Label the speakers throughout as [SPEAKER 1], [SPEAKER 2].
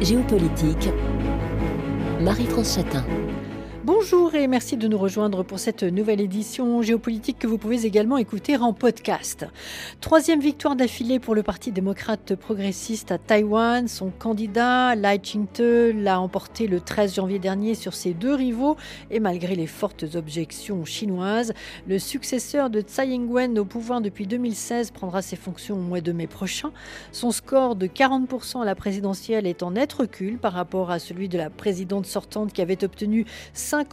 [SPEAKER 1] Géopolitique, Marie-France Chatin.
[SPEAKER 2] Bonjour et merci de nous rejoindre pour cette nouvelle édition géopolitique que vous pouvez également écouter en podcast. Troisième victoire d'affilée pour le Parti démocrate progressiste à Taïwan. Son candidat, Lai Ching-te, l'a emporté le 13 janvier dernier sur ses deux rivaux et malgré les fortes objections chinoises, le successeur de Tsai Ing-wen au pouvoir depuis 2016 prendra ses fonctions au mois de mai prochain. Son score de 40% à la présidentielle est en net recul par rapport à celui de la présidente sortante qui avait obtenu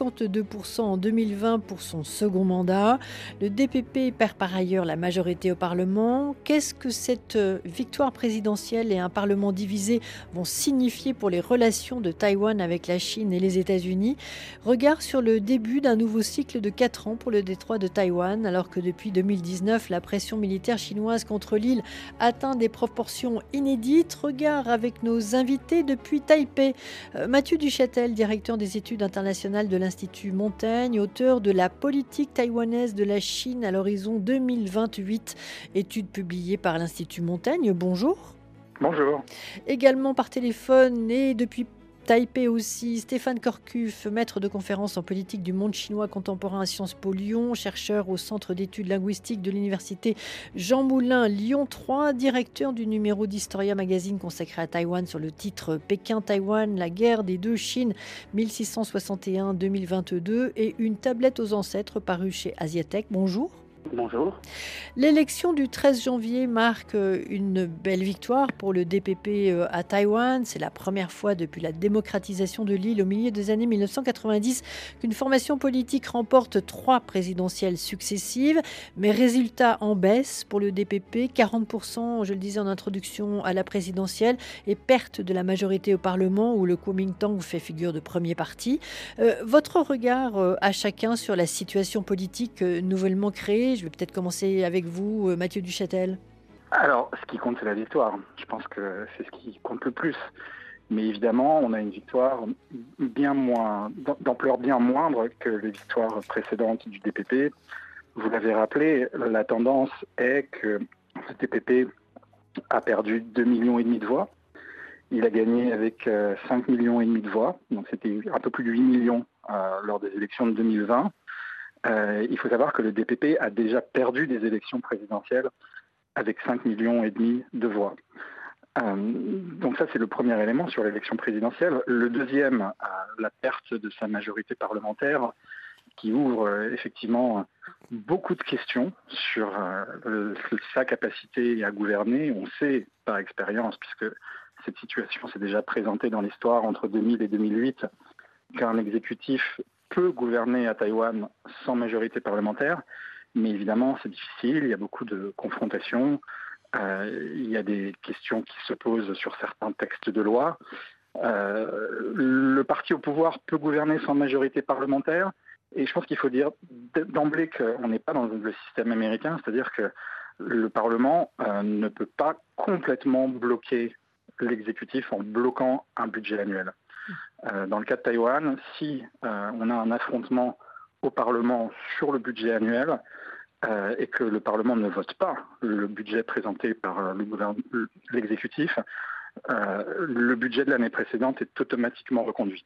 [SPEAKER 2] 52% en 2020 pour son second mandat. Le DPP perd par ailleurs la majorité au Parlement. Qu'est-ce que cette euh, victoire présidentielle et un Parlement divisé vont signifier pour les relations de Taïwan avec la Chine et les États-Unis? Regard sur le début d'un nouveau cycle de 4 ans pour le détroit de Taïwan, alors que depuis 2019, la pression militaire chinoise contre l'île atteint des proportions inédites. Regard avec nos invités depuis Taipei. Euh, Mathieu Duchâtel, directeur des études internationales de l'Institut Montaigne, auteur de La politique taïwanaise de la Chine à l'horizon 2028, étude publiée par l'Institut Montaigne. Bonjour.
[SPEAKER 3] Bonjour.
[SPEAKER 2] Également par téléphone et depuis Taipei aussi, Stéphane Corcuff, maître de conférence en politique du monde chinois contemporain à Sciences Po Lyon, chercheur au Centre d'études linguistiques de l'Université Jean Moulin Lyon 3, directeur du numéro d'Historia Magazine consacré à Taïwan sur le titre Pékin-Taïwan, la guerre des deux Chines 1661-2022 et une tablette aux ancêtres parue chez Asiatech. Bonjour.
[SPEAKER 3] Bonjour.
[SPEAKER 2] L'élection du 13 janvier marque euh, une belle victoire pour le DPP euh, à Taïwan. C'est la première fois depuis la démocratisation de l'île au milieu des années 1990 qu'une formation politique remporte trois présidentielles successives. Mais résultat en baisse pour le DPP, 40%, je le disais en introduction, à la présidentielle et perte de la majorité au Parlement où le Kuomintang fait figure de premier parti. Euh, votre regard à chacun sur la situation politique nouvellement créée je vais peut-être commencer avec vous, euh, Mathieu Duchâtel.
[SPEAKER 3] Alors, ce qui compte, c'est la victoire. Je pense que c'est ce qui compte le plus. Mais évidemment, on a une victoire bien moins, d'ampleur bien moindre que les victoires précédentes du DPP. Vous l'avez rappelé, la tendance est que le DPP a perdu 2,5 millions et demi de voix. Il a gagné avec 5 euh, millions et demi de voix. Donc c'était un peu plus de 8 millions euh, lors des élections de 2020. Euh, il faut savoir que le DPP a déjà perdu des élections présidentielles avec 5 millions et demi de voix. Euh, donc ça, c'est le premier élément sur l'élection présidentielle. Le deuxième, euh, la perte de sa majorité parlementaire, qui ouvre effectivement beaucoup de questions sur sa capacité à gouverner. On sait par expérience, puisque cette situation s'est déjà présentée dans l'histoire entre 2000 et 2008, qu'un exécutif peut gouverner à Taïwan sans majorité parlementaire, mais évidemment c'est difficile, il y a beaucoup de confrontations, euh, il y a des questions qui se posent sur certains textes de loi. Euh, le parti au pouvoir peut gouverner sans majorité parlementaire, et je pense qu'il faut dire d'emblée qu'on n'est pas dans le système américain, c'est-à-dire que le Parlement euh, ne peut pas complètement bloquer l'exécutif en bloquant un budget annuel. Euh, dans le cas de Taïwan, si euh, on a un affrontement au Parlement sur le budget annuel euh, et que le Parlement ne vote pas le budget présenté par l'exécutif, le budget de l'année précédente est automatiquement reconduit.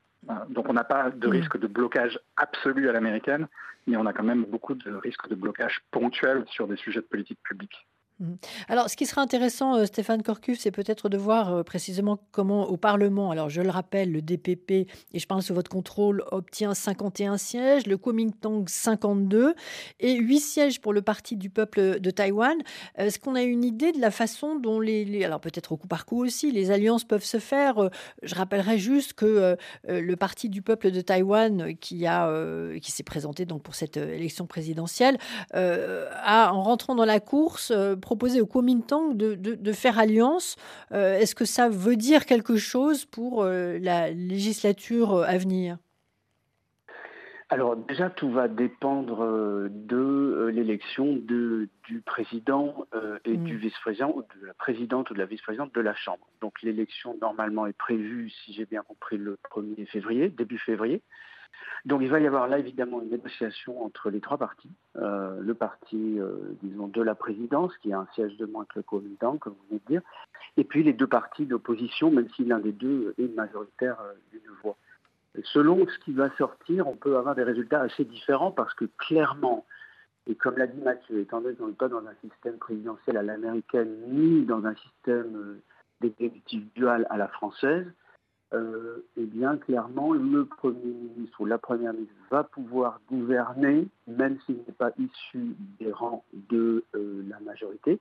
[SPEAKER 3] donc on n'a pas de risque de blocage absolu à l'américaine, mais on a quand même beaucoup de risques de blocage ponctuel sur des sujets de politique publique.
[SPEAKER 2] Mmh. Alors, ce qui sera intéressant, euh, Stéphane Corcuff, c'est peut-être de voir euh, précisément comment au Parlement, alors je le rappelle, le DPP, et je parle sous votre contrôle, obtient 51 sièges, le Kuomintang 52, et 8 sièges pour le Parti du peuple de Taïwan. Est-ce qu'on a une idée de la façon dont les, alors peut-être au coup par coup aussi, les alliances peuvent se faire? Euh, Je rappellerai juste que le Parti du peuple de Taïwan, qui, qui s'est présenté donc pour cette élection présidentielle, a, en rentrant dans la course, proposer au Kuomintang de, de, faire alliance. Euh, est-ce que ça veut dire quelque chose pour euh, la législature euh, à venir?
[SPEAKER 4] Alors déjà, tout va dépendre de l'élection du président et du mm. vice-président, ou de la présidente ou de la vice-présidente de la Chambre. Donc l'élection, normalement, est prévue, si j'ai bien compris, le 1er février, début février. Donc il va y avoir là évidemment une négociation entre les trois partis. le parti, disons, de la présidence, qui a un siège de moins que le Kuomintang, comme vous venez de dire, et puis les deux partis d'opposition, même si l'un des deux est majoritaire d'une voix. selon ce qui va sortir, on peut avoir des résultats assez différents parce que clairement, et comme l'a dit Mathieu, étant donné qu'on n'est pas dans un système présidentiel à l'américaine ni dans un système d'exécutif dual à la française, euh, eh bien, clairement, le Premier ministre ou la Première ministre va pouvoir gouverner, même s'il n'est pas issu des rangs de euh, la majorité.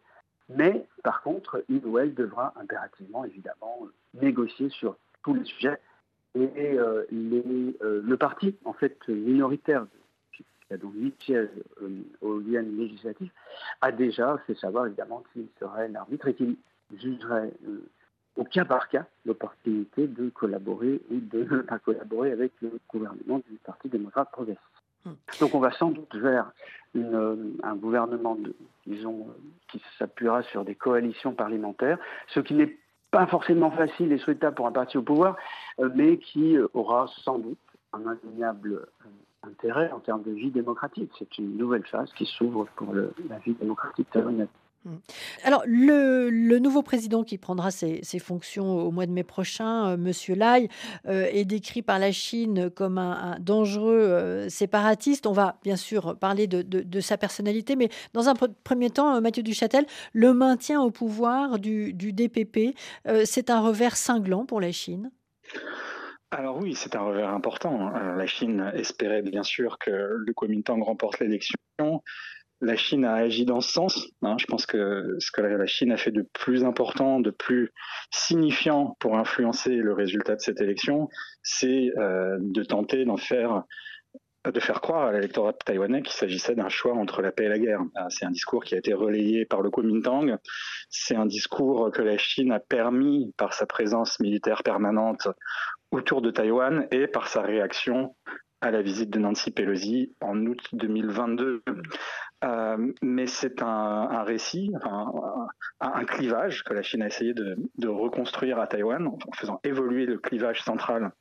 [SPEAKER 4] Mais, par contre, il ou elle devra impérativement, évidemment, négocier sur tous les sujets. Et euh, le parti, en fait, minoritaire, qui a donc 8 sièges au lien législatif, a déjà fait savoir, évidemment, qu'il serait l'arbitre et qu'il jugerait au cas par cas l'opportunité de collaborer ou de ne pas collaborer avec le gouvernement du Parti démocrate progressiste. Hmm. Donc on va sans doute vers un gouvernement, disons, qui s'appuiera sur des coalitions parlementaires, ce qui n'est pas forcément facile et souhaitable pour un parti au pouvoir, euh, mais qui euh, aura sans doute un indéniable euh, intérêt en termes de vie démocratique. C'est une nouvelle phase qui s'ouvre pour la vie démocratique taïwanaise.
[SPEAKER 2] Mm. Alors, le, nouveau président qui prendra ses, fonctions au mois de mai prochain, euh, Monsieur Lai, euh, est décrit par la Chine comme un, dangereux euh, séparatiste. On va bien sûr parler de, sa personnalité, mais dans un premier temps, Mathieu Duchâtel, le maintien au pouvoir du, du DPP, c'est un revers cinglant pour la Chine?
[SPEAKER 3] Alors oui, c'est un revers important. La Chine espérait bien sûr que le Kuomintang remporte l'élection la Chine a agi dans ce sens. Hein. Je pense que ce que la Chine a fait de plus important, de plus signifiant pour influencer le résultat de cette élection, c'est euh, de tenter d'en faire de faire croire à l'électorat taïwanais qu'il s'agissait d'un choix entre la paix et la guerre. Ah, c'est un discours qui a été relayé par le Kuomintang. C'est un discours que la Chine a permis par sa présence militaire permanente autour de Taïwan et par sa réaction à la visite de Nancy Pelosi en août 2022. Euh, mais c'est un, récit, un, clivage que la Chine a essayé de, reconstruire à Taïwan en faisant évoluer le clivage central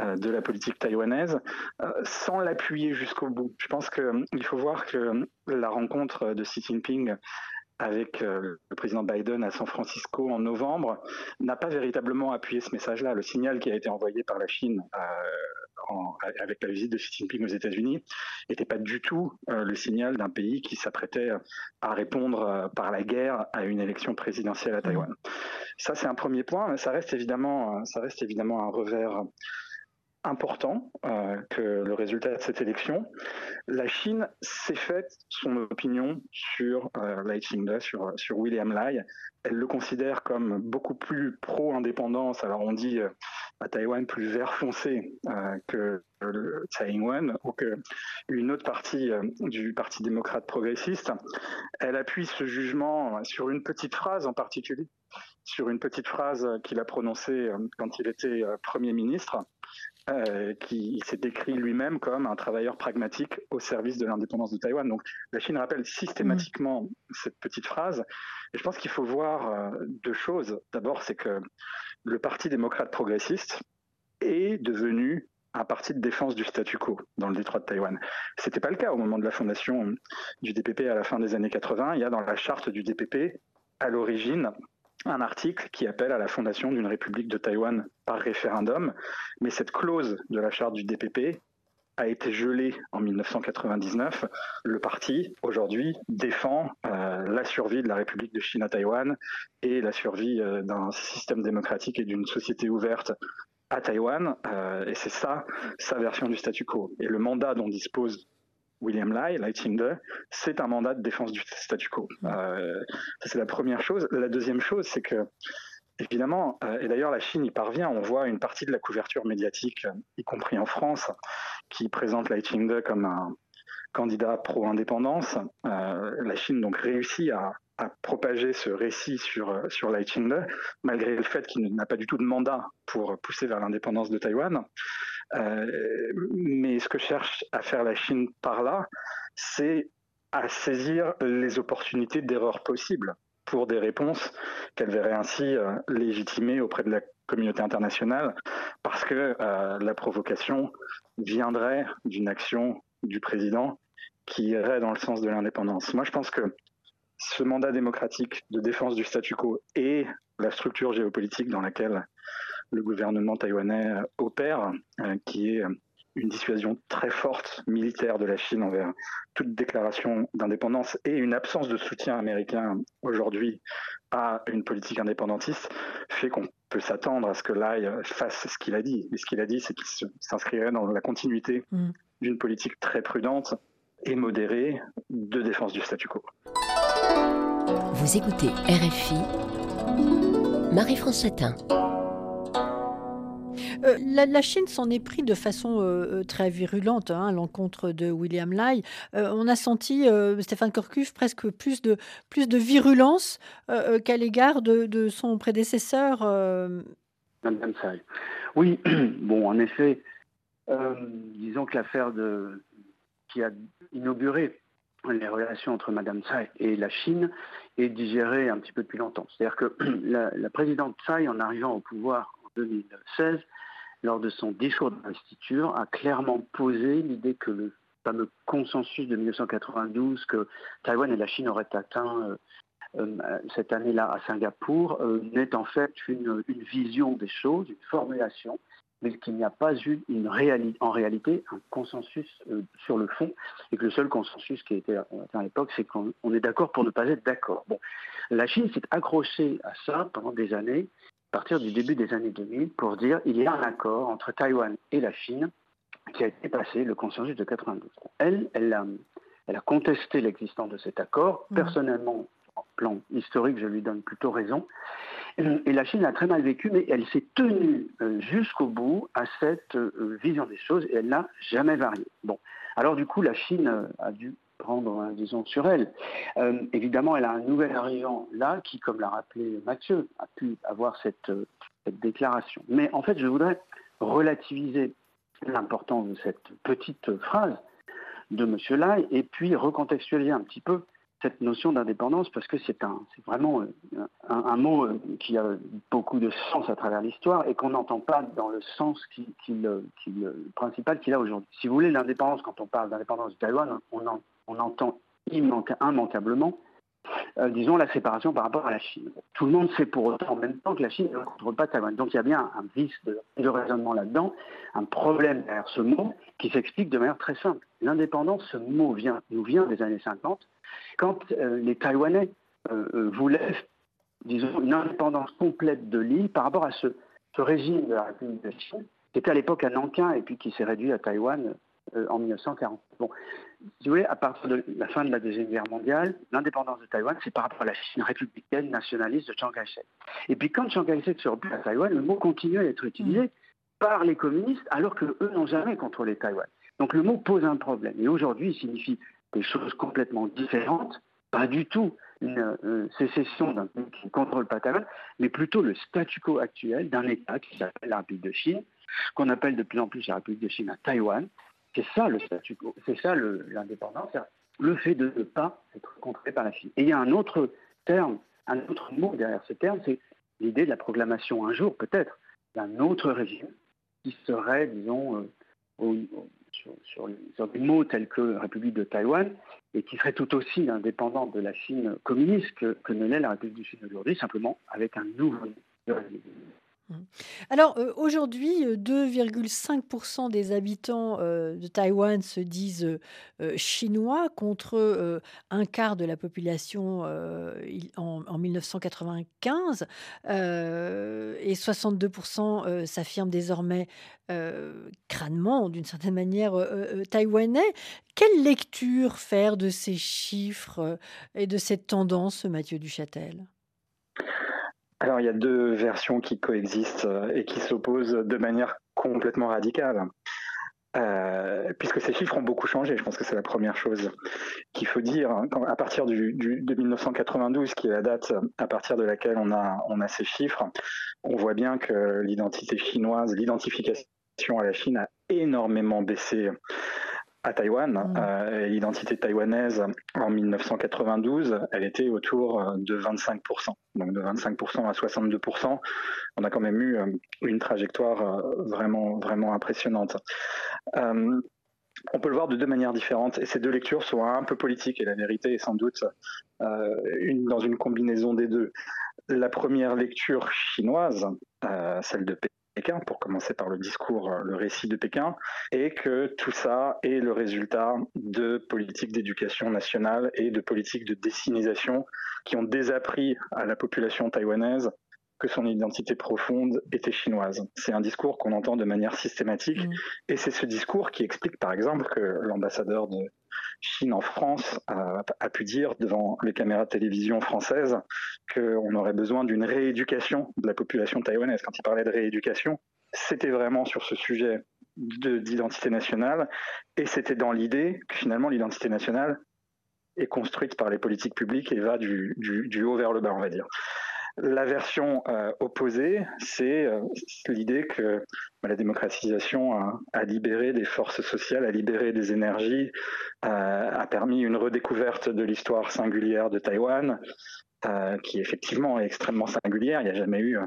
[SPEAKER 3] euh, de la politique taïwanaise euh, sans l'appuyer jusqu'au bout. Je pense qu'il faut voir que la rencontre de Xi Jinping avec le président Biden à San Francisco en novembre n'a pas véritablement appuyé ce message-là. Le signal qui a été envoyé par la Chine avec la visite de Xi Jinping aux États-Unis n'était pas du tout euh, le signal d'un pays qui s'apprêtait à répondre euh, par la guerre à une élection présidentielle à Taïwan. Ça, c'est un premier point. Ça reste évidemment, ça reste évidemment un revers important euh, que le résultat de cette élection. La Chine s'est faite son opinion sur euh, Lai sur, sur William Lai. Elle le considère comme beaucoup plus pro-indépendance. Alors on dit euh, à Taïwan plus vert foncé euh, que le Tsai Ing-wen ou que une autre partie du Parti démocrate progressiste. Elle appuie ce jugement sur une petite phrase en particulier, sur une petite phrase qu'il a prononcée quand il était Premier ministre euh, qui s'est décrit lui-même comme un travailleur pragmatique au service de l'indépendance de Taïwan. Donc la Chine rappelle systématiquement cette petite phrase. Et je pense qu'il faut voir euh, deux choses. D'abord, c'est que le Parti démocrate progressiste est devenu un parti de défense du statu quo dans le détroit de Taïwan. Ce n'était pas le cas au moment de la fondation du DPP à la fin des années 80. Il y a dans la charte du DPP, à l'origine, un article qui appelle à la fondation d'une république de Taïwan par référendum, mais cette clause de la charte du DPP a été gelée en 1999. Le parti, aujourd'hui, défend euh, la survie de la République de Chine à Taïwan et la survie euh, d'un système démocratique et d'une société ouverte à Taïwan. Euh, et c'est ça, sa version du statu quo. Et le mandat dont dispose William Lai, Ching-te, c'est un mandat de défense du statu quo. Euh, c'est la première chose. La deuxième chose, c'est que, évidemment, euh, et d'ailleurs la Chine y parvient, on voit une partie de la couverture médiatique, y compris en France, qui présente Ching-te comme un candidat pro-indépendance. Euh, la Chine donc réussit à, propager ce récit sur, sur Lai malgré le fait qu'il n'a pas du tout de mandat pour pousser vers l'indépendance de Taïwan. Euh, mais ce que cherche à faire la Chine par là, c'est à saisir les opportunités d'erreurs possibles pour des réponses qu'elle verrait ainsi euh, légitimées auprès de la communauté internationale, parce que euh, la provocation viendrait d'une action du président qui irait dans le sens de l'indépendance. Moi, je pense que ce mandat démocratique de défense du statu quo et la structure géopolitique dans laquelle le gouvernement taïwanais opère, qui est une dissuasion très forte militaire de la Chine envers toute déclaration d'indépendance et une absence de soutien américain aujourd'hui à une politique indépendantiste fait qu'on peut s'attendre à ce que l'AI fasse ce qu'il a dit. Et ce qu'il a dit, c'est qu'il s'inscrirait dans la continuité mm. d'une politique très prudente et modérée de défense du statu quo.
[SPEAKER 1] Vous écoutez RFI, Marie-France Chatin.
[SPEAKER 2] Euh, la, Chine s'en est pris de façon euh, euh, très virulente hein, à l'encontre de William Lai. on a senti, Stéphane Corcuff, presque plus de, plus de virulence qu'à l'égard de, son prédécesseur.
[SPEAKER 4] Madame Tsai. Oui, bon, en effet, disons que l'affaire qui a inauguré les relations entre Madame Tsai et la Chine est digérée un petit peu depuis longtemps. C'est-à-dire que la, présidente Tsai, en arrivant au pouvoir en 2016, lors de son discours d'investiture, a clairement posé l'idée que le fameux consensus de 1992 que Taïwan et la Chine auraient atteint euh, euh, cette année-là à Singapour euh, n'est en fait une, vision des choses, une formulation, mais qu'il n'y a pas eu une en réalité un consensus sur le fond, et que le seul consensus qui était à l'époque, c'est qu'on est d'accord pour ne pas être d'accord. Bon, la Chine s'est accrochée à ça pendant des années, à partir du début des années 2000 pour dire il y a un accord entre Taïwan et la Chine qui a été passé, le consensus de 92. Elle, elle a, elle a contesté l'existence de cet accord. Mmh. Personnellement, en plan historique, je lui donne plutôt raison. Et la Chine a très mal vécu, mais elle s'est tenue euh, jusqu'au bout à cette euh, vision des choses et elle n'a jamais varié. Bon, alors du coup, la Chine euh, a dû prendre, hein, disons, sur elle. Évidemment, elle a un nouvel arrivant là qui, comme l'a rappelé Mathieu, a pu avoir cette, cette déclaration. Mais en fait, je voudrais relativiser l'importance de cette petite phrase de M. Lai et puis recontextualiser un petit peu cette notion d'indépendance parce que c'est un, c'est vraiment euh, un, mot qui a beaucoup de sens à travers l'histoire et qu'on n'entend pas dans le sens principal qu'il a aujourd'hui. Si vous voulez, l'indépendance, quand on parle d'indépendance de Taïwan, on, en, on entend immanquablement, euh, disons, la séparation par rapport à la Chine. Tout le monde sait pour autant en même temps que la Chine ne contrôle pas Taïwan. Donc il y a bien un vice de, raisonnement là-dedans, un problème derrière ce mot qui s'explique de manière très simple. L'indépendance, ce mot nous vient des années 50, quand euh, les Taïwanais euh, voulaient, disons, une indépendance complète de l'île par rapport à ce, régime de la République de Chine, qui était à l'époque à Nankin et puis qui s'est réduit à Taïwan en 1940. Bon, si vous voulez, à partir de la fin de la Deuxième Guerre mondiale, l'indépendance de Taïwan, c'est par rapport à la Chine républicaine nationaliste de Chiang Kai-shek. Et puis quand Chiang Kai-shek se replie à Taïwan, le mot continue à être utilisé par les communistes alors qu'eux n'ont jamais contrôlé Taïwan. Donc le mot pose un problème. Et aujourd'hui, il signifie des choses complètement différentes, pas du tout une euh, sécession d'un pays qui ne contrôle pas Taïwan, mais plutôt le statu quo actuel d'un État qui s'appelle la République de Chine, qu'on appelle de plus en plus la République de Chine à Taïwan, c'est ça le statu quo, c'est ça l'indépendance, le fait de ne pas être contrôlé par la Chine. Et il y a un autre terme, un autre mot derrière ce terme, c'est l'idée de la proclamation un jour, peut-être, d'un autre régime qui serait, disons, euh, sur, des mots tels que République de Taïwan, et qui serait tout aussi indépendant de la Chine communiste que, ne l'est la République du Chine aujourd'hui, simplement avec un nouveau.
[SPEAKER 2] Alors euh, aujourd'hui, 2,5% euh, des habitants euh, de Taïwan se disent chinois contre un quart de la population en, 1995 et 62% s'affirment désormais crânement, d'une certaine manière, taïwanais. Quelle lecture faire de ces chiffres et de cette tendance, Mathieu Duchâtel?
[SPEAKER 3] Alors, il y a deux versions qui coexistent euh, et qui s'opposent de manière complètement radicale. Euh, puisque ces chiffres ont beaucoup changé, je pense que c'est la première chose qu'il faut dire. Hein. à partir du, de 1992, qui est la date à partir de laquelle on a, on a ces chiffres, on voit bien que l'identité chinoise, l'identification à la Chine a énormément baissé à Taïwan. Mm. Euh, l'identité taïwanaise en 1992, elle était autour euh, de 25%. Donc de 25% à 62%, on a quand même eu euh, une trajectoire vraiment, vraiment impressionnante. on peut le voir de deux manières différentes et ces deux lectures sont un peu politiques et la vérité est sans doute une, dans une combinaison des deux. la première lecture chinoise, celle de Pékin, pour commencer par le discours, le récit de Pékin, et que tout ça est le résultat de politiques d'éducation nationale et de politiques de décinisation qui ont désappris à la population taïwanaise que son identité profonde était chinoise. C'est un discours qu'on entend de manière systématique mm. et c'est ce discours qui explique par exemple que l'ambassadeur de Chine en France a, pu dire devant les caméras de télévision françaises qu'on aurait besoin d'une rééducation de la population taïwanaise. Quand il parlait de rééducation, c'était vraiment sur ce sujet d'identité nationale et c'était dans l'idée que finalement l'identité nationale est construite par les politiques publiques et va du, haut vers le bas, on va dire. La version euh, opposée, c'est euh, l'idée que bah, la démocratisation a, libéré des forces sociales, a libéré des énergies, euh, a permis une redécouverte de l'histoire singulière de Taïwan, qui effectivement est extrêmement singulière. Il n'y a jamais eu,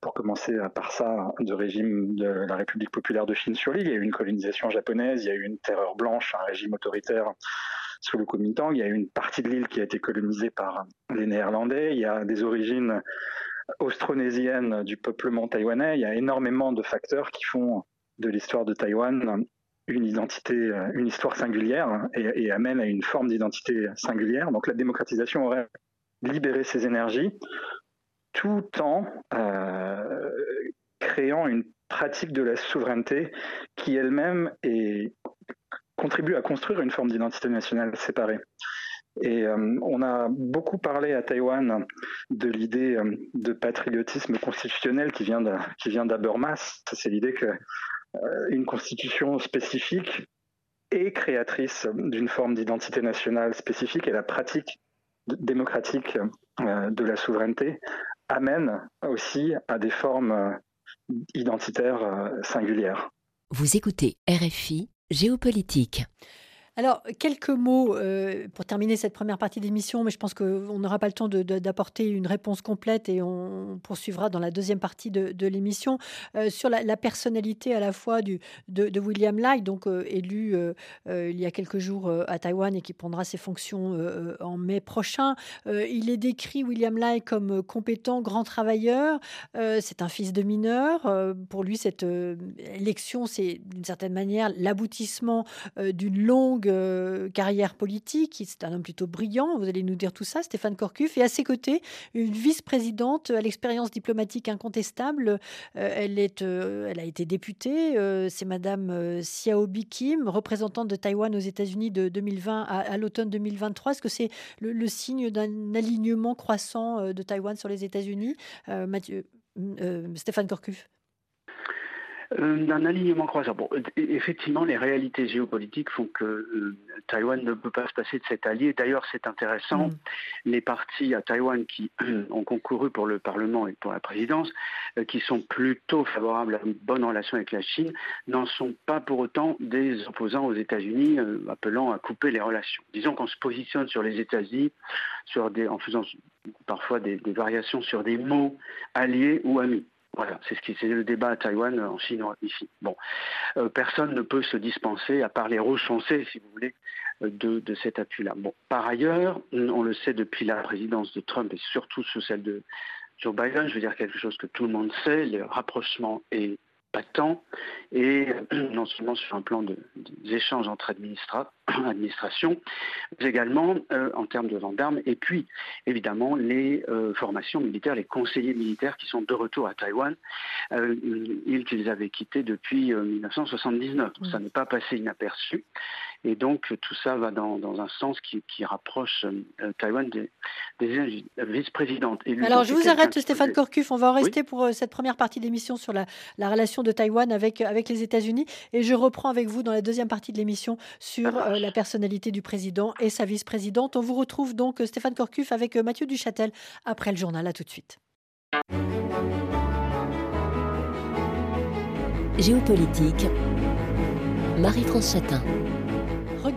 [SPEAKER 3] pour commencer par ça, de régime de la République populaire de Chine sur l'île. Il y a eu une colonisation japonaise, il y a eu une terreur blanche, un régime autoritaire sous le Kuomintang. Il y a une partie de l'île qui a été colonisée par les Néerlandais. Il y a des origines austronésiennes du peuplement taïwanais. Il y a énormément de facteurs qui font de l'histoire de Taïwan une identité, une histoire singulière et, amène à une forme d'identité singulière. Donc la démocratisation aurait libéré ces énergies tout en euh, créant une pratique de la souveraineté qui elle-même est contribue à construire une forme d'identité nationale séparée. Et euh, on a beaucoup parlé à Taïwan de l'idée euh, de patriotisme constitutionnel qui vient de. C'est l'idée que euh, une constitution spécifique est créatrice d'une forme d'identité nationale spécifique et la pratique démocratique de la souveraineté amène aussi à des formes identitaires singulières.
[SPEAKER 1] Vous écoutez RFI géopolitique.
[SPEAKER 2] Alors, quelques mots euh, pour terminer cette première partie d'émission, mais je pense qu'on n'aura pas le temps d'apporter une réponse complète et on poursuivra dans la deuxième partie de, l'émission euh, sur la, personnalité à la fois de, William Lai, donc euh, élu il y a quelques jours à Taïwan et qui prendra ses fonctions en mai prochain. il est décrit, William Lai, comme compétent, grand travailleur. c'est un fils de mineur. pour lui, cette élection, c'est d'une certaine manière l'aboutissement d'une longue euh, carrière politique. C'est un homme plutôt brillant, vous allez nous dire tout ça, Stéphane Corcuff. Et à ses côtés, une vice-présidente à l'expérience diplomatique incontestable. Euh, elle, est, euh, elle a été députée. C'est Madame Xiaobi Kim, représentante de Taïwan aux États-Unis de 2020 à, l'automne 2023. Est-ce que c'est le, signe d'un alignement croissant de Taïwan sur les États-Unis Stéphane Corcuff
[SPEAKER 4] euh, d'un alignement croissant. Bon, effectivement, les réalités géopolitiques font que euh, Taïwan ne peut pas se passer de cet allié. D'ailleurs, c'est intéressant, mm. les partis à Taïwan qui ont concouru pour le Parlement et pour la présidence, euh, qui sont plutôt favorables à une bonne relation avec la Chine, n'en sont pas pour autant des opposants aux États-Unis, appelant à couper les relations. Disons qu'on se positionne sur les États-Unis, en faisant parfois des variations sur des mots alliés ou amis. Voilà, c'est ce qui le débat à Taïwan, en Chine, ici. Bon, euh, personne ne peut se dispenser, à part les foncés, si vous voulez, euh, de, de cet appui-là. Bon, par ailleurs, on le sait depuis la présidence de Trump et surtout sous celle de Joe Biden, je veux dire quelque chose que tout le monde sait, le rapprochement est patent et non seulement sur un plan des échanges entre administrations, mais également euh, en termes de vente d'armes, et puis évidemment les euh, formations militaires, les conseillers militaires qui sont de retour à Taïwan, euh, une île qu'ils avaient quittée depuis 1979. Ça n'est pas passé inaperçu. Et donc tout ça va dans, un sens qui, rapproche Taïwan des, vice-présidentes.
[SPEAKER 2] Alors je vous arrête Stéphane Corcuff, on va en rester pour cette première partie d'émission sur la, la relation de Taïwan avec, avec les États-Unis. Et je reprends avec vous dans la deuxième partie de l'émission sur euh, la personnalité du président et sa vice-présidente. On vous retrouve donc, euh, Stéphane Corcuff, avec euh, Mathieu Duchâtel après le journal. À tout de suite.
[SPEAKER 1] Géopolitique, Marie-France Chatin.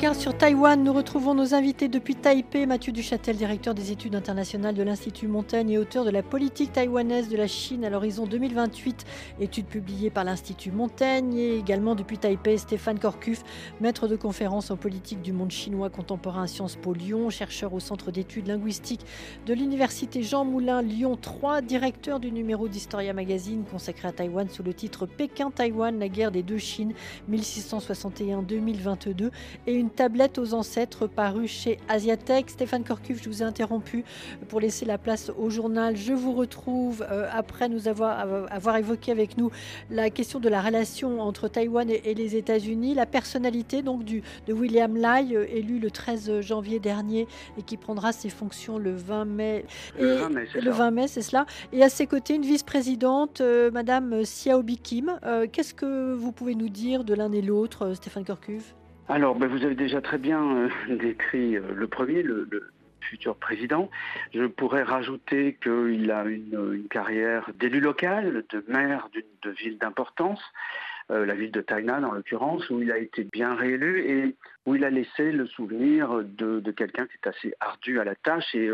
[SPEAKER 2] Sur Taïwan. Nous retrouvons nos invités depuis Taipei. Mathieu Duchâtel, directeur des études internationales de l'Institut Montaigne et auteur de la politique taïwanaise de la Chine à l'horizon 2028, étude publiée par l'Institut Montaigne. Et également depuis Taipei, Stéphane Corcuf, maître de conférence en politique du monde chinois contemporain à Sciences Po Lyon, chercheur au Centre d'études linguistiques de l'Université Jean Moulin Lyon 3, directeur du numéro d'Historia Magazine consacré à Taïwan sous le titre Pékin-Taïwan, la guerre des deux Chines 1661-2022 et une tablette aux ancêtres parue chez Asiatech. Stéphane Corcuf, je vous ai interrompu pour laisser la place au journal. Je vous retrouve euh, après nous avoir, euh, avoir évoqué avec nous la question de la relation entre Taïwan et, les États-Unis, la personnalité donc du, de William Lai, euh, élu le 13 janvier dernier et qui prendra ses fonctions le 20 mai.
[SPEAKER 4] le 20 mai,
[SPEAKER 2] le 20 mai, c'est cela. Et à ses côtés, une vice-présidente, Madame Xiaobi Kim. Qu'est-ce que vous pouvez nous dire de l'un et l'autre, Stéphane Corcuf?
[SPEAKER 4] Alors, ben, vous avez déjà très bien euh, décrit euh, le premier, le, futur président. Je pourrais rajouter qu'il a une, carrière d'élu local, de maire d'une ville d'importance, euh, la ville de Tainan en l'occurrence, où il a été bien réélu et où il a laissé le souvenir de, quelqu'un qui est assez ardu à la tâche et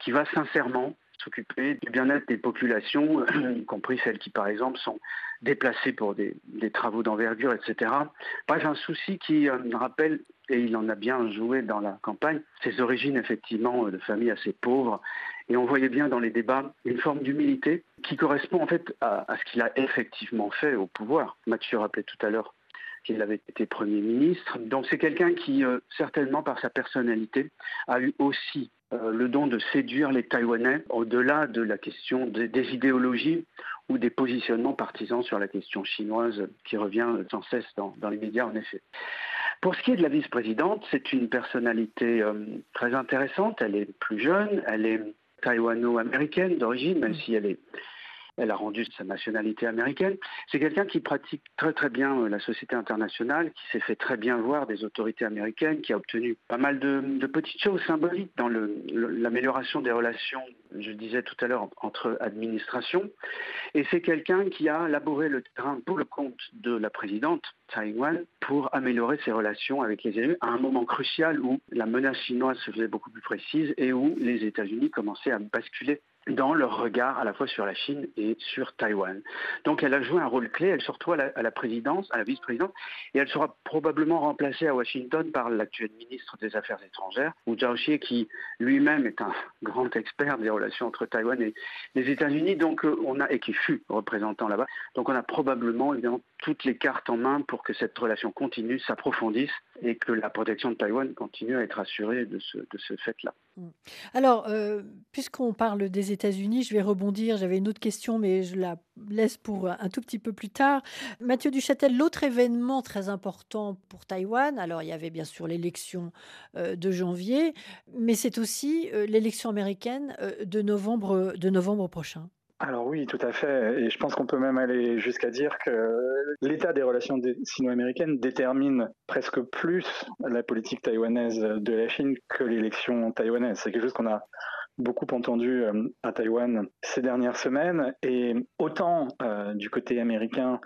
[SPEAKER 4] qui va sincèrement s'occuper du bien-être des populations, y compris celles qui, par exemple, sont déplacées pour des, travaux d'envergure, etc. Bref, un souci qui euh, rappelle, et il en a bien joué dans la campagne, ses origines, effectivement, euh, de famille assez pauvres. Et on voyait bien dans les débats une forme d'humilité qui correspond en fait à, ce qu'il a effectivement fait au pouvoir. Mathieu rappelait tout à l'heure qu'il avait été Premier ministre. Donc c'est quelqu'un qui, euh, certainement par sa personnalité, a eu aussi euh, le don de séduire les Taïwanais au-delà de la question des, idéologies ou des positionnements partisans sur la question chinoise qui revient sans cesse dans, les médias en effet. Pour ce qui est de la vice-présidente, c'est une personnalité euh, très intéressante. Elle est plus jeune, elle est taïwano-américaine d'origine, même si elle est elle a rendu sa nationalité américaine. C'est quelqu'un qui pratique très très bien euh, la société internationale, qui s'est fait très bien voir des autorités américaines, qui a obtenu pas mal de, petites choses symboliques dans l'amélioration des relations, je disais tout à l'heure, entre administrations. Et c'est quelqu'un qui a labouré le terrain pour le compte de la présidente Tsai Ing-wen pour améliorer ses relations avec les élus à un moment crucial où la menace chinoise se faisait beaucoup plus précise et où les États-Unis commençaient à basculer dans leur regard à la fois sur la Chine et sur Taïwan. Donc elle a joué un rôle clé, elle se retrouve à la, présidence, à la vice-présidence, et elle sera probablement remplacée à Washington par l'actuel ministre des Affaires étrangères, Wu Zhaoxie, qui lui-même est un grand expert des relations entre Taïwan et les États-Unis, donc euh, on a et qui fut représentant là-bas. Donc on a probablement évidemment toutes les cartes en main pour que cette relation continue, s'approfondisse et que la protection de Taïwan continue à être assurée de ce, de ce fait-là.
[SPEAKER 2] Mm. Alors, euh, puisqu'on parle des États-Unis, je vais rebondir. J'avais une autre question, mais je la laisse pour un tout petit peu plus tard. Mathieu Duchâtel, l'autre événement très important pour Taïwan, alors il y avait bien sûr l'élection euh, de janvier, mais c'est aussi euh, l'élection américaine de novembre, de novembre prochain.
[SPEAKER 3] Alors oui, tout à fait. Et je pense qu'on peut même aller jusqu'à dire que l'état des relations sino-américaines détermine presque plus la politique taïwanaise de la Chine que l'élection taïwanaise. C'est quelque chose qu'on a beaucoup entendu euh, à Taïwan ces dernières semaines. Et autant euh, du côté américain,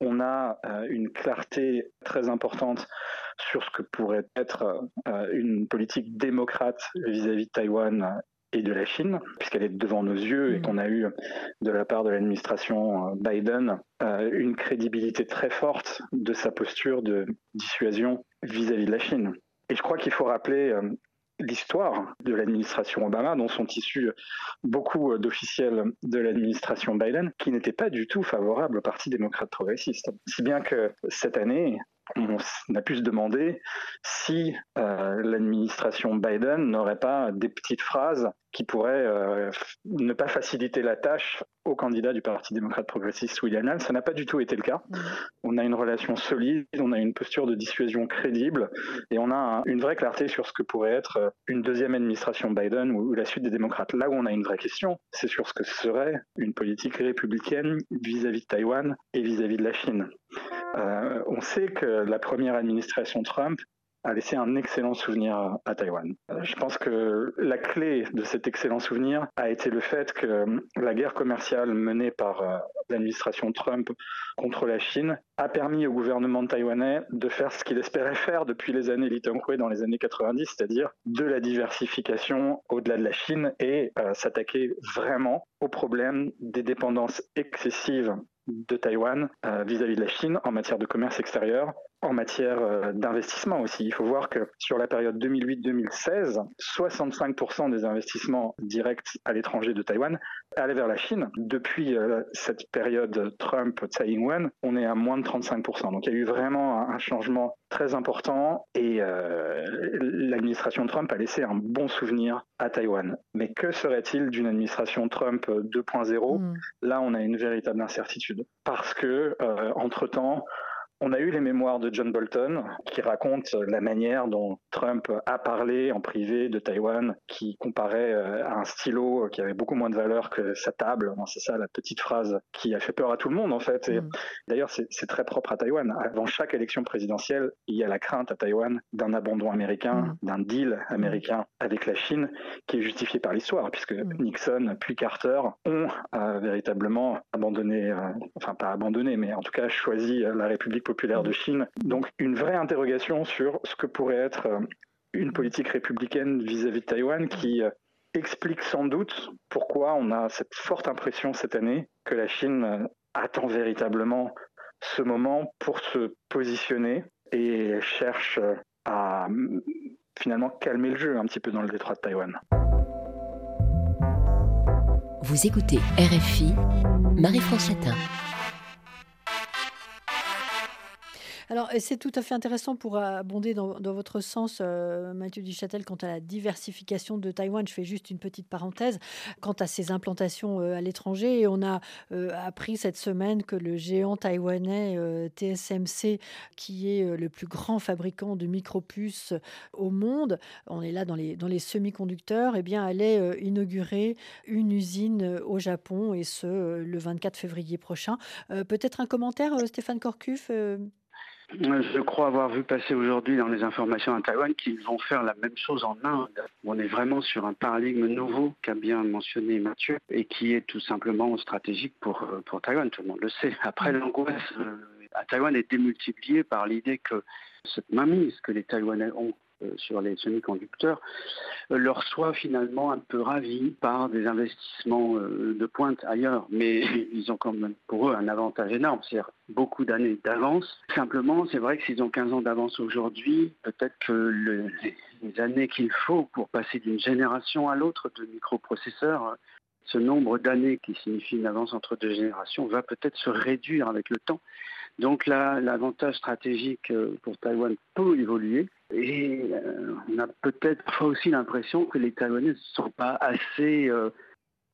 [SPEAKER 3] on a euh, une clarté très importante sur ce que pourrait être une politique démocrate vis-à-vis de Taïwan et de la Chine, puisqu'elle est devant nos yeux et mm. qu'on a eu de la part de l'administration euh, Biden euh, une crédibilité très forte de sa posture de dissuasion vis-à-vis de la Chine. Et je crois qu'il faut rappeler euh, l'histoire de l'administration Obama, dont sont issus beaucoup d'officiels de l'administration Biden, qui n'étaient pas du tout favorables au Parti démocrate progressiste. Si bien que cette année, on a pu se demander si euh, l'administration Biden n'aurait pas des petites phrases qui pourraient euh, ne pas faciliter la tâche au candidat du Parti démocrate progressiste William Allen. Ça n'a pas du tout été le cas. On a une relation solide, on a une posture de dissuasion crédible et on a une vraie clarté sur ce que pourrait être euh, une deuxième administration Biden ou, la suite des démocrates. Là où on a une vraie question, c'est sur ce que serait une politique républicaine vis-à-vis de Taïwan et vis-à-vis de la Chine. On sait que la première administration Trump a laissé un excellent souvenir à Taïwan. Euh, je pense que la clé de cet excellent souvenir a été le fait que la guerre commerciale menée par euh, l'administration Trump contre la Chine a permis au gouvernement taïwanais de faire ce qu'il espérait faire depuis les années Li Teng-hui dans les années 90, c'est-à-dire de la diversification au-delà de la Chine et euh, s'attaquer vraiment au problème des dépendances excessives de Taïwan vis-à-vis -vis de la Chine en matière de commerce extérieur, en matière euh, d'investissement aussi. Il faut voir que sur la période 2008-2016, 65% des investissements directs à l'étranger de Taïwan allaient vers la Chine. Depuis euh, cette période Trump-Tsai Ing-wen, on est à moins de 35%. Donc il y a eu vraiment un changement très important et euh, l'administration Trump a laissé un bon souvenir à Taïwan. Mais que serait-il d'une administration Trump 2.0 mm. Là, on a une véritable incertitude parce que entre-temps, on a eu les mémoires de John Bolton qui racontent la manière dont Trump a parlé en privé de Taïwan, qui comparait euh, à un stylo qui avait beaucoup moins de valeur que sa table. C'est ça la petite phrase qui a fait peur à tout le monde en fait. Et mm. d'ailleurs, c'est très propre à Taïwan. Avant chaque élection présidentielle, il y a la crainte à Taïwan d'un abandon américain, mm. d'un deal américain avec la Chine qui est justifié par l'histoire, puisque mm. Nixon puis Carter ont euh, véritablement abandonné, euh, enfin pas abandonné, mais en tout cas choisi la République populaire de Chine. Donc une vraie interrogation sur ce que pourrait être euh, une politique républicaine vis-à-vis de Taïwan qui euh, explique sans doute pourquoi on a cette forte impression cette année que la Chine euh, attend véritablement ce moment pour se positionner et cherche à finalement calmer le jeu un petit peu dans le détroit de Taïwan.
[SPEAKER 1] Vous écoutez RFI, Marie-France Chatin.
[SPEAKER 2] Alors, c'est tout à fait intéressant pour abonder dans, votre sens, euh, Mathieu Duchâtel, quant à la diversification de Taïwan. Je fais juste une petite parenthèse. Quant à ses implantations euh, à l'étranger, on a euh, appris cette semaine que le géant taïwanais TSMC, qui est le plus grand fabricant de micropuces au monde, on est là dans les, dans les semi-conducteurs, eh bien, allait inaugurer une usine au Japon, et ce, le 24 février prochain. Peut-être un commentaire, Stéphane Corcuff
[SPEAKER 4] je crois avoir vu passer aujourd'hui dans les informations à Taïwan qu'ils vont faire la même chose en Inde. On est vraiment sur un paradigme nouveau qu'a bien mentionné Mathieu et qui est tout simplement stratégique pour, euh, pour Taïwan, tout le monde le sait. Après, l'angoisse euh, à Taïwan est démultipliée par l'idée que cette mainmise que les Taïwanais ont sur les semi-conducteurs, euh, leur soit finalement un peu ravis par des investissements euh, de pointe ailleurs. Mais ils ont quand même pour eux un avantage énorme, c'est-à-dire beaucoup d'années d'avance. Simplement, c'est vrai que s'ils ont 15 ans d'avance aujourd'hui, peut-être que les années qu'il faut pour passer d'une génération à l'autre de microprocesseurs ce nombre d'années qui signifie une avance entre deux générations va peut-être se réduire avec le temps. Donc là, l'avantage stratégique pour Taïwan peut évoluer. Et euh, on a peut-être parfois aussi l'impression que les Taïwanais ne sont pas assez euh,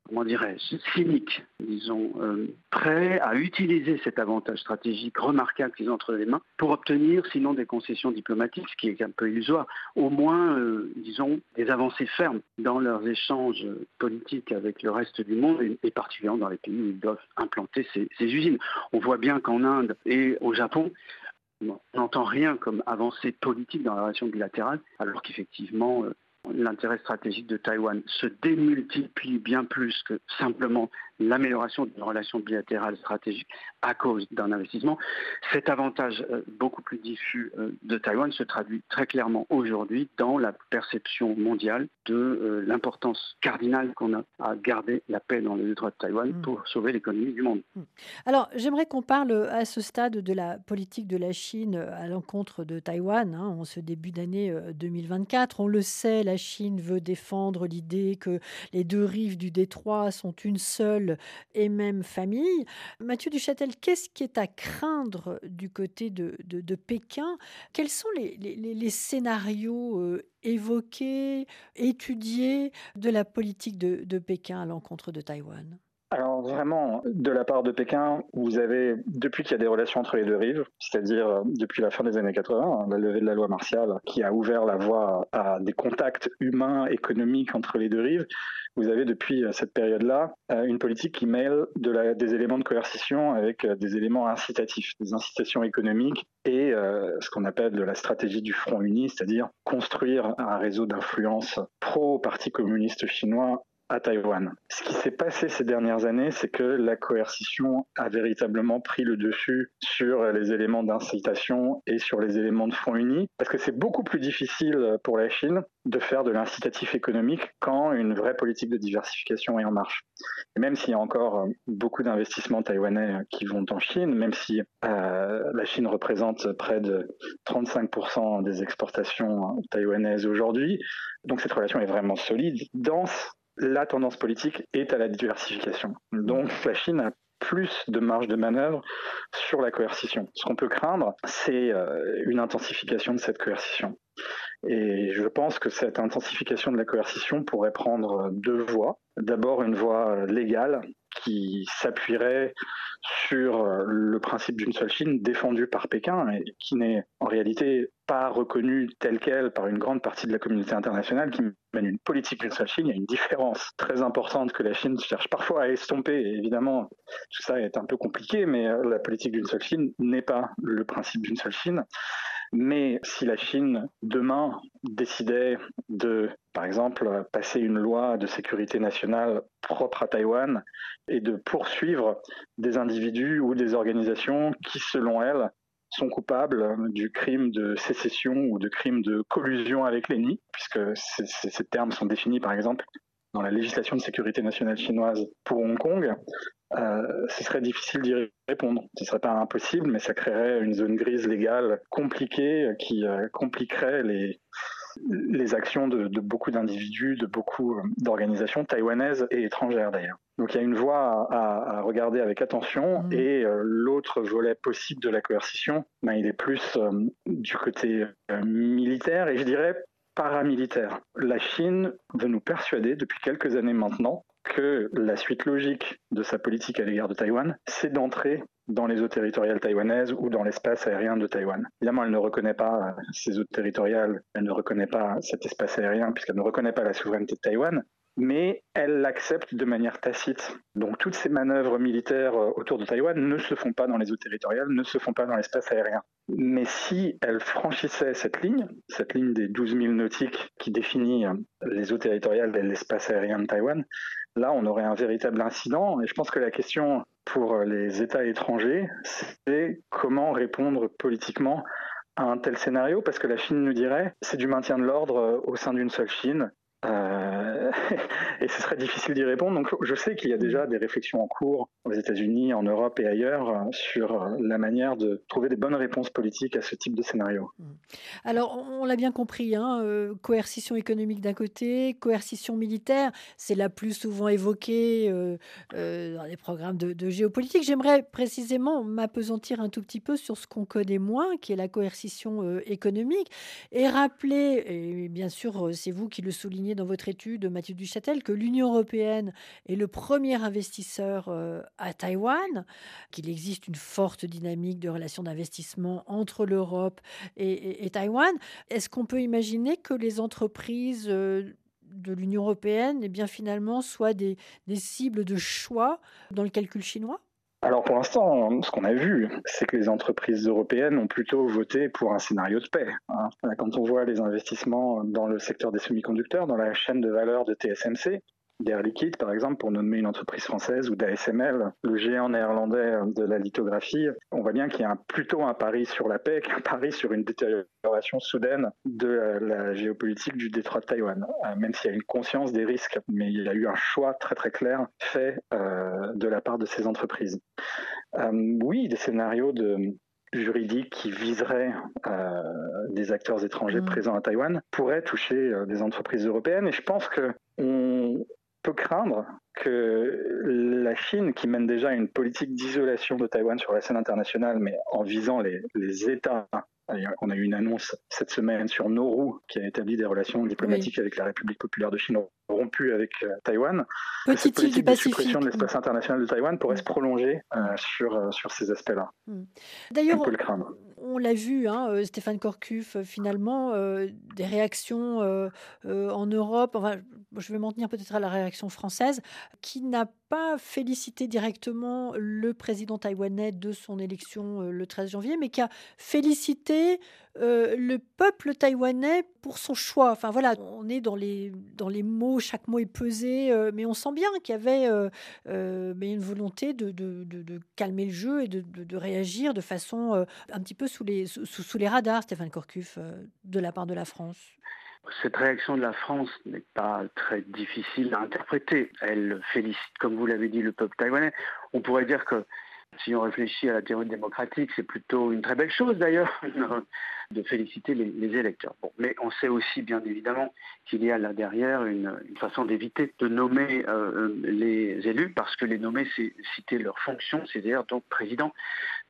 [SPEAKER 4] comment dirais-je, cyniques, disons, euh, prêts à utiliser cet avantage stratégique remarquable qu'ils ont entre les mains pour obtenir, sinon des concessions diplomatiques, ce qui est un peu illusoire, au moins, disons, des avancées fermes dans leurs échanges politiques avec le reste du monde et, particulièrement dans les pays où ils doivent implanter ces usines. On voit bien qu'en Inde et au Japon, on n'entend rien comme avancée politique dans la relation bilatérale, alors qu'effectivement, euh, l'intérêt stratégique de Taïwan se démultiplie bien plus que simplement l'amélioration d'une relation bilatérale stratégique à cause d'un investissement. Cet avantage euh, beaucoup plus diffus euh, de Taïwan se traduit très clairement aujourd'hui dans la perception mondiale de euh, l'importance cardinale qu'on a à garder la paix dans le détroit de Taïwan mm. pour sauver l'économie du monde. Mm.
[SPEAKER 2] Alors, j'aimerais qu'on parle à ce stade de la politique de la Chine à l'encontre de Taïwan hein, en ce début d'année 2024. On le sait, la Chine veut défendre l'idée que les deux rives du détroit sont une seule et même famille. Mathieu Duchâtel, qu'est-ce qui est à craindre du côté de, Pékin? Quels sont les, scénarios euh, évoqués, étudiés de la politique de, Pékin à l'encontre de Taïwan?
[SPEAKER 3] Alors vraiment, de la part de Pékin, vous avez, depuis qu'il y a des relations entre les deux rives, c'est-à-dire euh, depuis la fin des années 80, hein, la levée de la loi martiale, qui a ouvert la voie à des contacts humains, économiques entre les deux rives, vous avez depuis euh, cette période-là euh, une politique qui mêle des éléments de coercition avec des éléments incitatifs, des incitations économiques et ce qu'on appelle de la stratégie du front uni, c'est-à-dire construire un réseau d'influence pro-parti communiste chinois à Taïwan. Ce qui s'est passé ces dernières années, c'est que la coercition a véritablement pris le dessus sur les éléments d'incitation et sur les éléments de fonds unis, parce que c'est beaucoup plus difficile pour la Chine de faire de l'incitatif économique quand une vraie politique de diversification est en marche. Et même s'il y a encore beaucoup d'investissements taïwanais qui vont en Chine, même si euh, la Chine représente près de 35% des exportations taïwanaises aujourd'hui, donc cette relation est vraiment solide, dense, la tendance politique est à la diversification. Donc la Chine a plus de marge de manœuvre sur la coercition. Ce qu'on peut craindre, c'est euh, une intensification de cette coercition. Et je pense que cette intensification de la coercition pourrait prendre deux voies. D'abord une voie légale qui s'appuierait sur euh, le principe d'une seule Chine défendu par Pékin et qui n'est en réalité pas reconnu tel quel par une grande partie de la communauté internationale qui mène une politique d'une seule Chine. Il y a une différence très importante que la Chine cherche parfois à estomper. Évidemment, tout ça est un peu compliqué, mais euh, la politique d'une seule Chine n'est pas le principe d'une seule Chine. Mais si la Chine demain décidait de, par exemple, passer une loi de sécurité nationale propre à Taïwan et de poursuivre des individus ou des organisations qui, selon elle, sont coupables du crime de sécession ou de crime de collusion avec l'ennemi, puisque ces termes sont définis par exemple dans la législation de sécurité nationale chinoise pour Hong Kong, euh, ce serait difficile d'y répondre. Ce ne serait pas impossible, mais ça créerait une zone grise légale compliquée qui euh, compliquerait les, les actions de, beaucoup d'individus, de beaucoup euh, d'organisations taïwanaises et étrangères d'ailleurs. Donc il y a une voie à, regarder avec attention mmh. et l'autre volet possible de la coercition, ben, il est plus du côté militaire et je dirais paramilitaire. La Chine veut nous persuader depuis quelques années maintenant que la suite logique de sa politique à l'égard de Taïwan, c'est d'entrer dans les eaux territoriales taïwanaises ou dans l'espace aérien de Taïwan. Évidemment, elle ne reconnaît pas ces eaux territoriales, elle ne reconnaît pas cet espace aérien puisqu'elle ne reconnaît pas la souveraineté de Taïwan, mais l'accepte de manière tacite. Donc toutes ces manœuvres militaires euh, autour de Taïwan ne se font pas dans les eaux territoriales, ne se font pas dans l'espace aérien. Mais si elle franchissait cette ligne, cette ligne des 12 000 nautiques qui définit euh, les eaux territoriales et l'espace aérien de Taïwan, là on aurait un véritable incident. Et je pense que la question pour euh, les États étrangers, c'est comment répondre politiquement à un tel scénario, parce que la Chine nous dirait, c'est du maintien de l'ordre au sein d'une seule Chine, et ce serait difficile d'y répondre. Donc, je sais qu'il y a déjà des réflexions en cours aux États-Unis, en Europe et ailleurs euh, sur euh, la manière de trouver des bonnes réponses politiques à ce type de scénario. Mmh.
[SPEAKER 2] Alors, on l'a bien compris, hein, coercition économique d'un côté, coercition militaire, c'est la plus souvent évoquée dans les programmes de, de géopolitique. J'aimerais précisément m'apesantir un tout petit peu sur ce qu'on connaît moins, qui est la coercition économique, et rappeler, et bien sûr, c'est vous qui le soulignez dans votre étude, Mathieu Duchâtel, que l'Union européenne est le premier investisseur euh, à Taïwan, qu'il existe une forte dynamique de relations d'investissement entre l'Europe et, Taïwan. Est-ce qu'on peut imaginer que les entreprises euh, de l'Union européenne, eh bien finalement, soient des cibles de choix dans le calcul chinois?
[SPEAKER 3] Alors pour l'instant, ce qu'on a vu, c'est que les entreprises européennes ont plutôt voté pour un scénario de paix. Hein. Quand on voit les investissements dans le secteur des semi-conducteurs, dans la chaîne de valeur de TSMC, d'Air Liquide, par exemple, pour nommer une entreprise française, ou d'ASML, le géant néerlandais de la lithographie, on voit bien qu'il y a plutôt un pari sur la paix qu'un pari sur une détérioration soudaine de la géopolitique du détroit de Taïwan, euh, même s'il y a une conscience des risques, mais il y a eu un choix très très clair fait euh, de la part de ces entreprises. Euh, oui, des scénarios de, juridiques qui viseraient des acteurs étrangers mmh. présents à Taïwan pourraient toucher des entreprises européennes. Et je pense que on, peut craindre que la Chine, qui mène déjà une politique d'isolation de Taïwan sur la scène internationale, mais en visant les, États On a eu une annonce cette semaine sur Nauru qui a établi des relations diplomatiques avec la République populaire de Chine rompues avec euh, Taïwan.
[SPEAKER 2] Petite île du Pacifique.
[SPEAKER 3] suppression de l'espace international de Taïwan pourrait mm. se prolonger euh, sur, euh, sur ces aspects-là.
[SPEAKER 2] Mm. D'ailleurs, on l'a vu, hein, Stéphane Corcuf, finalement, des réactions en Europe, enfin, je vais m'en tenir peut-être à la réaction française, qui n'a pas félicité directement le président taïwanais de son élection le 13 janvier, mais qui a félicité le peuple taïwanais pour son choix. Enfin voilà, on est dans les, dans les mots, chaque mot est pesé, mais on sent bien qu'il y avait une volonté de, de, calmer le jeu et de, réagir de façon un petit peu sous les, sous, sous les radars, Stéphane Corcuf, de la part de la France.
[SPEAKER 4] Cette réaction de la France n'est pas très difficile à interpréter. Elle félicite, comme vous l'avez dit, le peuple taïwanais. On pourrait dire que si on réfléchit à la théorie démocratique, c'est plutôt une très belle chose d'ailleurs de féliciter les, électeurs. mais on sait aussi bien évidemment qu'il y a là derrière une, façon d'éviter de nommer euh, les élus parce que les nommer, c'est citer leur fonction, c'est-à-dire donc président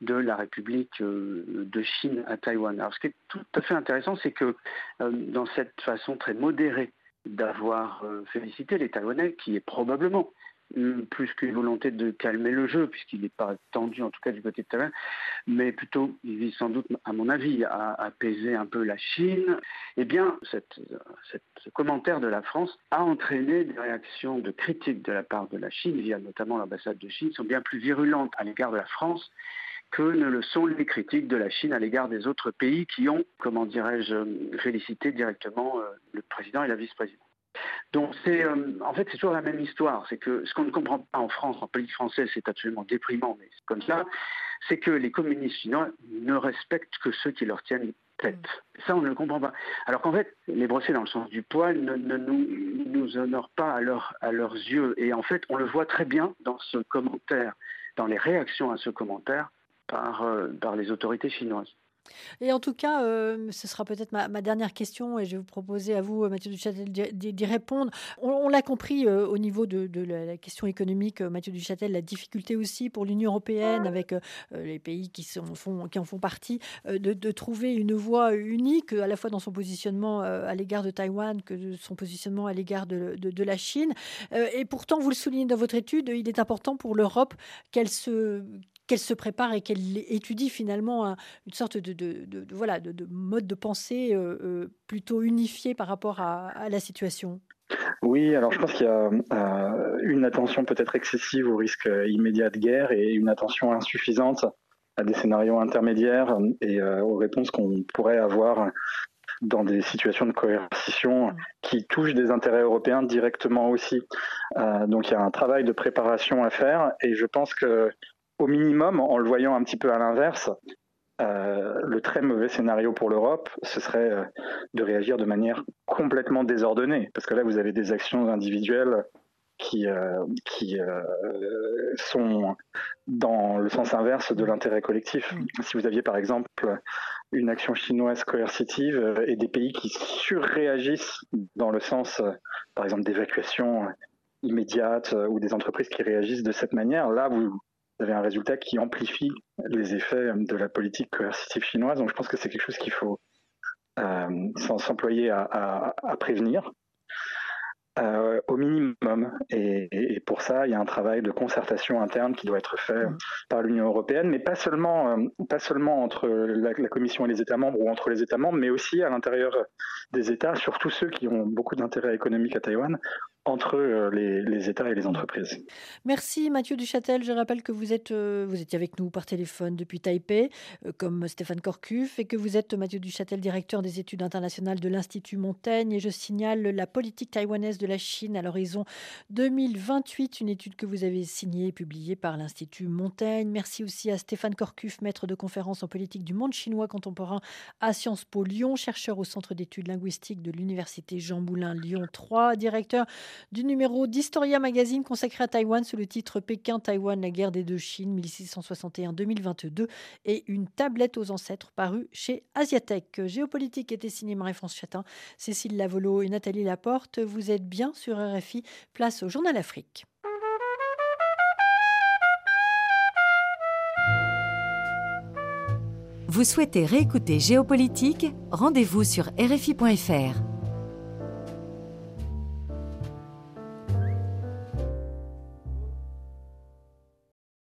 [SPEAKER 4] de la République euh, de Chine à Taïwan. Alors ce qui est tout à fait intéressant, c'est que euh, dans cette façon très modérée d'avoir félicité les Taïwanais, qui est probablement plus qu'une volonté de calmer le jeu, puisqu'il n'est pas tendu en tout cas du côté de Taïwan, mais plutôt il vise sans doute, à mon avis, à apaiser un peu la Chine. Eh bien, ce commentaire de la France a entraîné des réactions de critique de la part de la Chine, via notamment l'ambassade de Chine, sont bien plus virulentes à l'égard de la France que ne le sont les critiques de la Chine à l'égard des autres pays qui ont, comment dirais-je, félicité directement euh, le président et la vice-présidente. Donc c'est euh, en fait c'est toujours la même histoire. C'est que ce qu'on ne comprend pas en France, en politique française, c'est absolument déprimant, mais c'est comme ça, c'est que les communistes chinois ne respectent que ceux qui leur tiennent tête. Ça, on ne le comprend pas. Alors qu'en fait, les brossés dans le sens du poil ne, nous, nous, honorent pas à, à leurs yeux. Et en fait, on le voit très bien dans ce commentaire, dans les réactions à ce commentaire par, euh, par les autorités chinoises.
[SPEAKER 2] Et en tout cas, euh, ce sera peut-être ma, dernière question et je vais vous proposer à vous, euh, Mathieu Duchâtel, d'y répondre. On, l'a compris euh, au niveau de, la, question économique, Mathieu Duchâtel, la difficulté aussi pour l'Union européenne, avec les pays qui, en font partie, de, trouver une voie unique, à la fois dans son positionnement à l'égard de Taïwan que de son positionnement à l'égard de, la Chine. et pourtant, vous le soulignez dans votre étude, il est important pour l'Europe qu'elle se qu'elle se prépare et qu'elle étudie finalement une sorte de, voilà, de, mode de pensée euh, euh, plutôt unifié par rapport à, la situation
[SPEAKER 3] oui, alors je pense qu'il y a euh, une attention peut-être excessive au risque immédiat de guerre et une attention insuffisante à des scénarios intermédiaires et aux réponses qu'on pourrait avoir dans des situations de coercition qui touchent des intérêts européens directement aussi. donc il y a un travail de préparation à faire et je pense que au minimum, en le voyant un petit peu à l'inverse, euh, le très mauvais scénario pour l'Europe, ce serait euh, de réagir de manière complètement désordonnée. Parce que là, vous avez des actions individuelles qui, euh, qui sont dans le sens inverse de l'intérêt collectif. Si vous aviez par exemple une action chinoise coercitive et des pays qui surréagissent dans le sens, par exemple, d'évacuation immédiate ou des entreprises qui réagissent de cette manière, là, vous, vous avez un résultat qui amplifie les effets de la politique coercitive chinoise. Donc je pense que c'est quelque chose qu'il faut euh, s'employer à, prévenir. Euh, au minimum. Et, pour ça, il y a un travail de concertation interne qui doit être fait mmh. par l'Union européenne, mais pas seulement, euh, pas seulement entre la, Commission et les États membres ou entre les États membres, mais aussi à l'intérieur des États, surtout ceux qui ont beaucoup d'intérêt économique à Taïwan, entre euh, les, États et les entreprises.
[SPEAKER 2] Merci Mathieu Duchâtel. Je rappelle que vous, êtes, euh, vous étiez avec nous par téléphone depuis Taipei, euh, comme Stéphane Corcuf, et que vous êtes Mathieu Duchâtel, directeur des études internationales de l'Institut Montaigne. Et je signale la politique taïwanaise de la Chine à l'horizon 2028, une étude que vous avez signée et publiée par l'Institut Montaigne. Merci aussi à Stéphane Corcuf, maître de conférence en politique du monde chinois contemporain à Sciences Po Lyon, chercheur au Centre d'études linguistiques de l'Université Jean Moulin Lyon 3, directeur du numéro d'Historia Magazine consacré à Taïwan sous le titre Pékin-Taïwan, la guerre des deux Chines 1661-2022 et une tablette aux ancêtres parue chez Asiatech. Géopolitique était signé Marie-France Chatin, Cécile Lavolo et Nathalie Laporte. Vous êtes bien sur RFI, place au Journal Afrique.
[SPEAKER 5] Vous souhaitez réécouter Géopolitique? Rendez-vous sur RFI.fr.